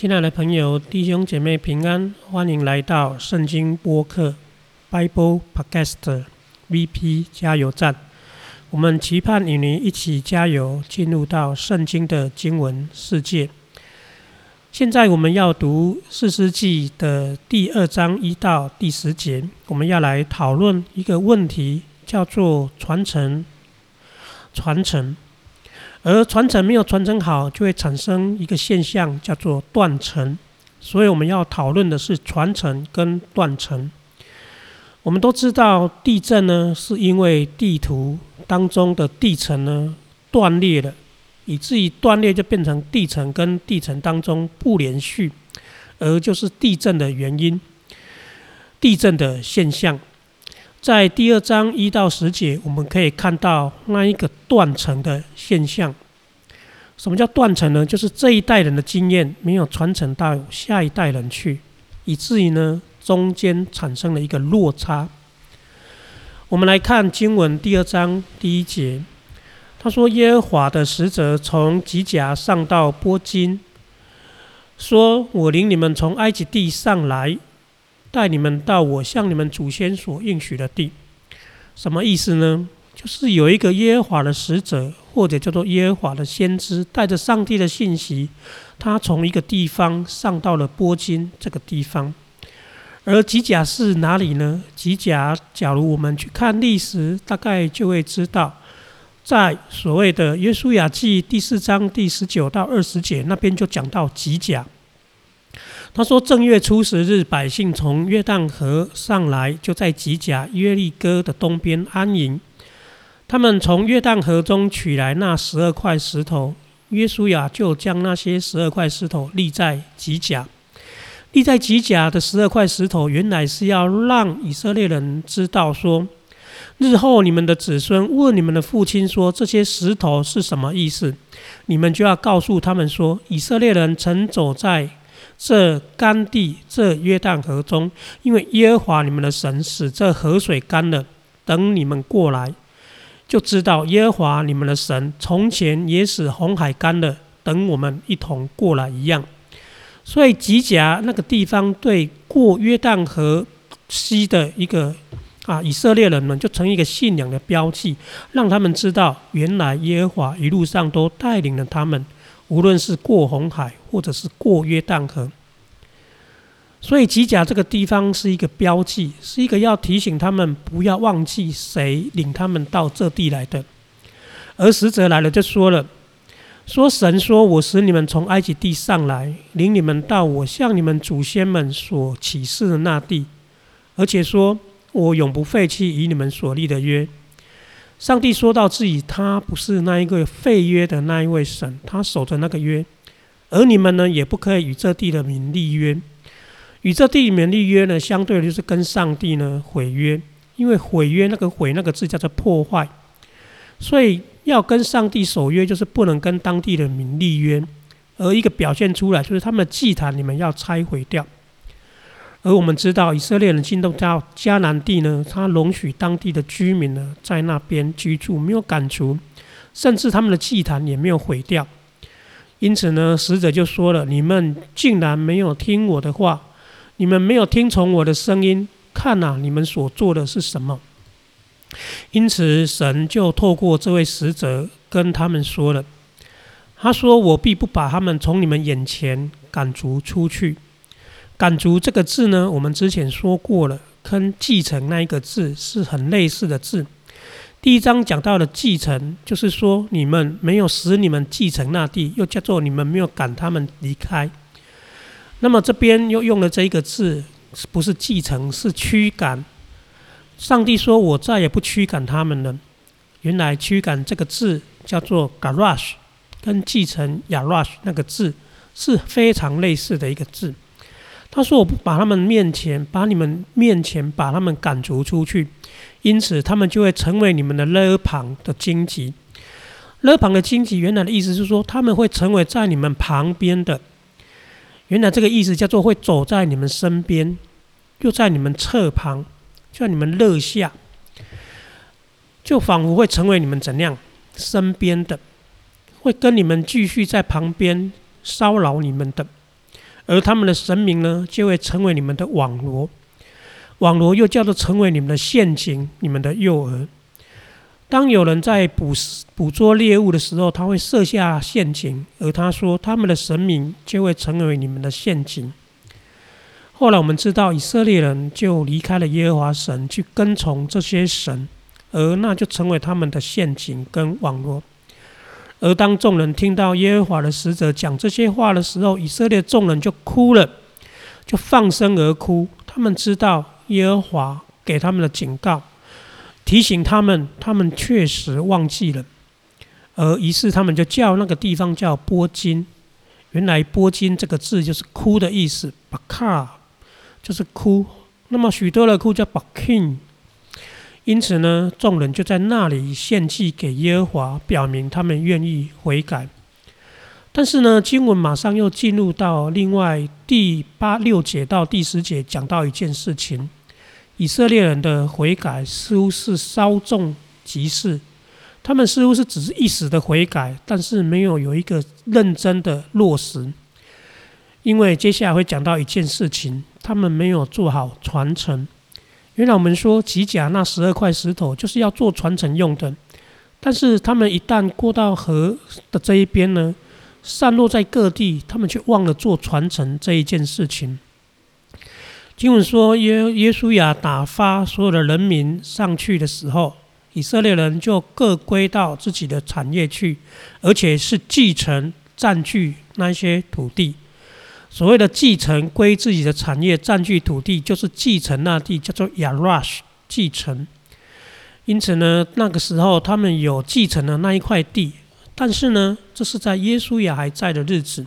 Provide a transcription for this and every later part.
亲爱的朋友、弟兄姐妹平安，欢迎来到圣经播客 Bible Podcast VP 加油站。我们期盼与您一起加油，进入到圣经的经文世界。现在我们要读四世纪的第二章一到第十节，我们要来讨论一个问题，叫做传承。传承。而传承没有传承好，就会产生一个现象，叫做断层。所以我们要讨论的是传承跟断层。我们都知道，地震呢是因为地图当中的地层呢断裂了，以至于断裂就变成地层跟地层当中不连续，而就是地震的原因，地震的现象。在第二章一到十节，我们可以看到那一个断层的现象。什么叫断层呢？就是这一代人的经验没有传承到下一代人去，以至于呢中间产生了一个落差。我们来看经文第二章第一节，他说：“耶和华的使者从吉甲上到波金，说我领你们从埃及地上来。”带你们到我向你们祖先所应许的地，什么意思呢？就是有一个耶和华的使者，或者叫做耶和华的先知，带着上帝的信息，他从一个地方上到了波金这个地方。而吉甲是哪里呢？吉甲，假如我们去看历史，大概就会知道，在所谓的约书亚记第四章第十九到二十节那边就讲到吉甲。他说：“正月初十日，百姓从约旦河上来，就在吉甲约利哥的东边安营。他们从约旦河中取来那十二块石头，约书亚就将那些十二块石头立在吉甲。立在吉甲的十二块石头，原来是要让以色列人知道说，日后你们的子孙问你们的父亲说这些石头是什么意思，你们就要告诉他们说，以色列人曾走在。”这干地，这约旦河中，因为耶和华你们的神使这河水干了，等你们过来，就知道耶和华你们的神从前也使红海干了，等我们一同过来一样。所以吉甲那个地方对过约旦河西的一个啊以色列人们，就成一个信仰的标记，让他们知道原来耶和华一路上都带领了他们。无论是过红海，或者是过约旦河，所以吉甲这个地方是一个标记，是一个要提醒他们不要忘记谁领他们到这地来的。而使者来了，就说了：“说神说，我使你们从埃及地上来，领你们到我向你们祖先们所启示的那地，而且说我永不废弃与你们所立的约。”上帝说到自己，他不是那一个废约的那一位神，他守着那个约，而你们呢，也不可以与这地的民立约。与这地里面立约呢，相对的就是跟上帝呢毁约，因为毁约那个毁那个字叫做破坏，所以要跟上帝守约，就是不能跟当地的民立约，而一个表现出来就是他们的祭坛你们要拆毁掉。而我们知道，以色列人进入到迦南地呢，他容许当地的居民呢在那边居住，没有赶除，甚至他们的祭坛也没有毁掉。因此呢，使者就说了：“你们竟然没有听我的话，你们没有听从我的声音，看呐，你们所做的是什么？”因此，神就透过这位使者跟他们说了：“他说，我必不把他们从你们眼前赶逐出去。”赶逐这个字呢，我们之前说过了，跟继承那一个字是很类似的字。第一章讲到的继承，就是说你们没有使你们继承那地，又叫做你们没有赶他们离开。那么这边又用了这一个字，不是继承，是驱赶。上帝说：“我再也不驱赶他们了。”原来驱赶这个字叫做 “garage”，跟继承 “yarage” 那个字是非常类似的一个字。他说：“我不把他们面前，把你们面前把他们赶逐出去，因此他们就会成为你们的勒旁的荆棘。勒旁的荆棘，原来的意思是说，他们会成为在你们旁边的。原来这个意思叫做会走在你们身边，又在你们侧旁，叫你们肋下，就仿佛会成为你们怎样身边的，会跟你们继续在旁边骚扰你们的。”而他们的神明呢，就会成为你们的网罗。网罗又叫做成为你们的陷阱，你们的诱饵。当有人在捕捕捉猎物的时候，他会设下陷阱，而他说他们的神明就会成为你们的陷阱。后来我们知道，以色列人就离开了耶和华神，去跟从这些神，而那就成为他们的陷阱跟网络。而当众人听到耶和华的使者讲这些话的时候，以色列众人就哭了，就放声而哭。他们知道耶和华给他们的警告，提醒他们，他们确实忘记了。而于是他们就叫那个地方叫波金。原来波金这个字就是哭的意思，巴卡。就是哭，那么许多的哭叫巴金因此呢，众人就在那里献祭给耶和华，表明他们愿意悔改。但是呢，经文马上又进入到另外第八六节到第十节，讲到一件事情：以色列人的悔改似乎是稍纵即逝，他们似乎是只是一时的悔改，但是没有有一个认真的落实。因为接下来会讲到一件事情。他们没有做好传承。原来我们说吉甲那十二块石头就是要做传承用的，但是他们一旦过到河的这一边呢，散落在各地，他们却忘了做传承这一件事情。经文说耶耶稣亚打发所有的人民上去的时候，以色列人就各归到自己的产业去，而且是继承占据那些土地。所谓的继承归自己的产业，占据土地就是继承那地，叫做亚拉什继承。因此呢，那个时候他们有继承了那一块地，但是呢，这是在耶稣也还在的日子，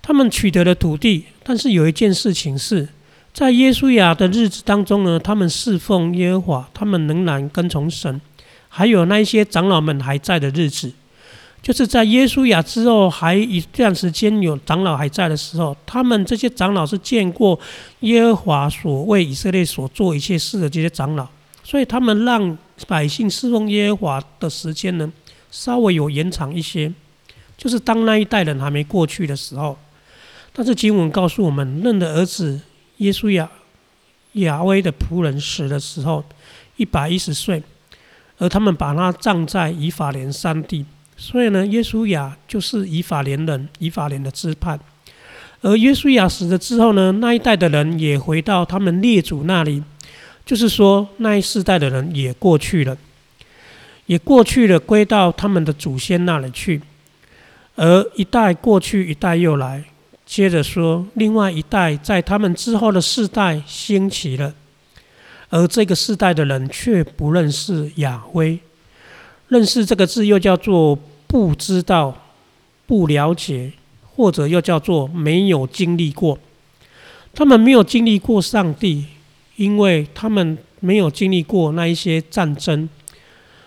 他们取得了土地。但是有一件事情是在耶稣亚的日子当中呢，他们侍奉耶和华，他们仍然跟从神，还有那一些长老们还在的日子。就是在耶稣亚之后，还一段时间有长老还在的时候，他们这些长老是见过耶和华所为以色列所做一切事的这些长老，所以他们让百姓侍奉耶和华的时间呢，稍微有延长一些。就是当那一代人还没过去的时候，但是经文告诉我们，认的儿子耶稣亚亚威的仆人死的时候，一百一十岁，而他们把他葬在以法莲山地。所以呢，耶稣亚就是以法莲人，以法莲的支派。而耶稣亚死了之后呢，那一代的人也回到他们列祖那里，就是说那一世代的人也过去了，也过去了，归到他们的祖先那里去。而一代过去，一代又来，接着说，另外一代在他们之后的世代兴起了，而这个世代的人却不认识亚威。认识这个字又叫做不知道、不了解，或者又叫做没有经历过。他们没有经历过上帝，因为他们没有经历过那一些战争，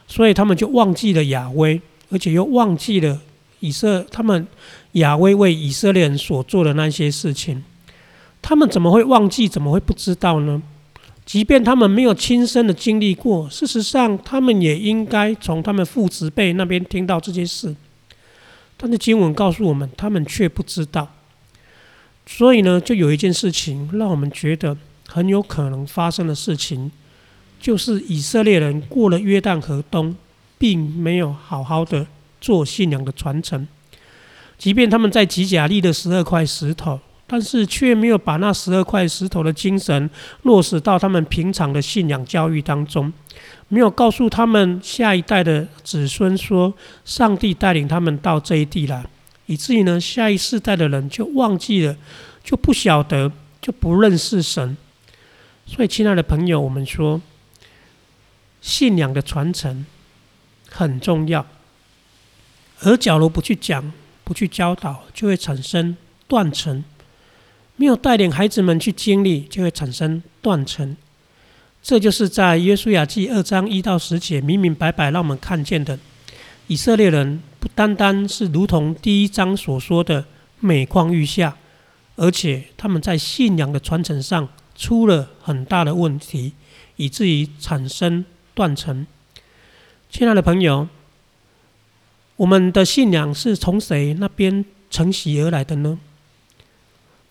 所以他们就忘记了亚威，而且又忘记了以色他们亚威为以色列人所做的那些事情。他们怎么会忘记？怎么会不知道呢？即便他们没有亲身的经历过，事实上，他们也应该从他们父子辈那边听到这件事。但是经文告诉我们，他们却不知道。所以呢，就有一件事情让我们觉得很有可能发生的事情，就是以色列人过了约旦河东，并没有好好的做信仰的传承。即便他们在吉甲立的十二块石头。但是却没有把那十二块石头的精神落实到他们平常的信仰教育当中，没有告诉他们下一代的子孙说，上帝带领他们到这一地来，以至于呢，下一世代的人就忘记了，就不晓得，就不认识神。所以，亲爱的朋友，我们说，信仰的传承很重要，而假如不去讲、不去教导，就会产生断层。没有带领孩子们去经历，就会产生断层。这就是在约书亚记二章一到十节明明白白让我们看见的：以色列人不单单是如同第一章所说的每况愈下，而且他们在信仰的传承上出了很大的问题，以至于产生断层。亲爱的朋友，我们的信仰是从谁那边承袭而来的呢？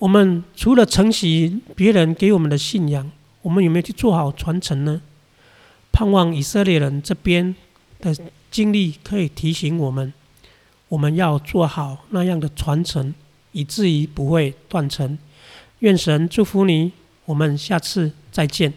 我们除了承袭别人给我们的信仰，我们有没有去做好传承呢？盼望以色列人这边的经历可以提醒我们，我们要做好那样的传承，以至于不会断层。愿神祝福你，我们下次再见。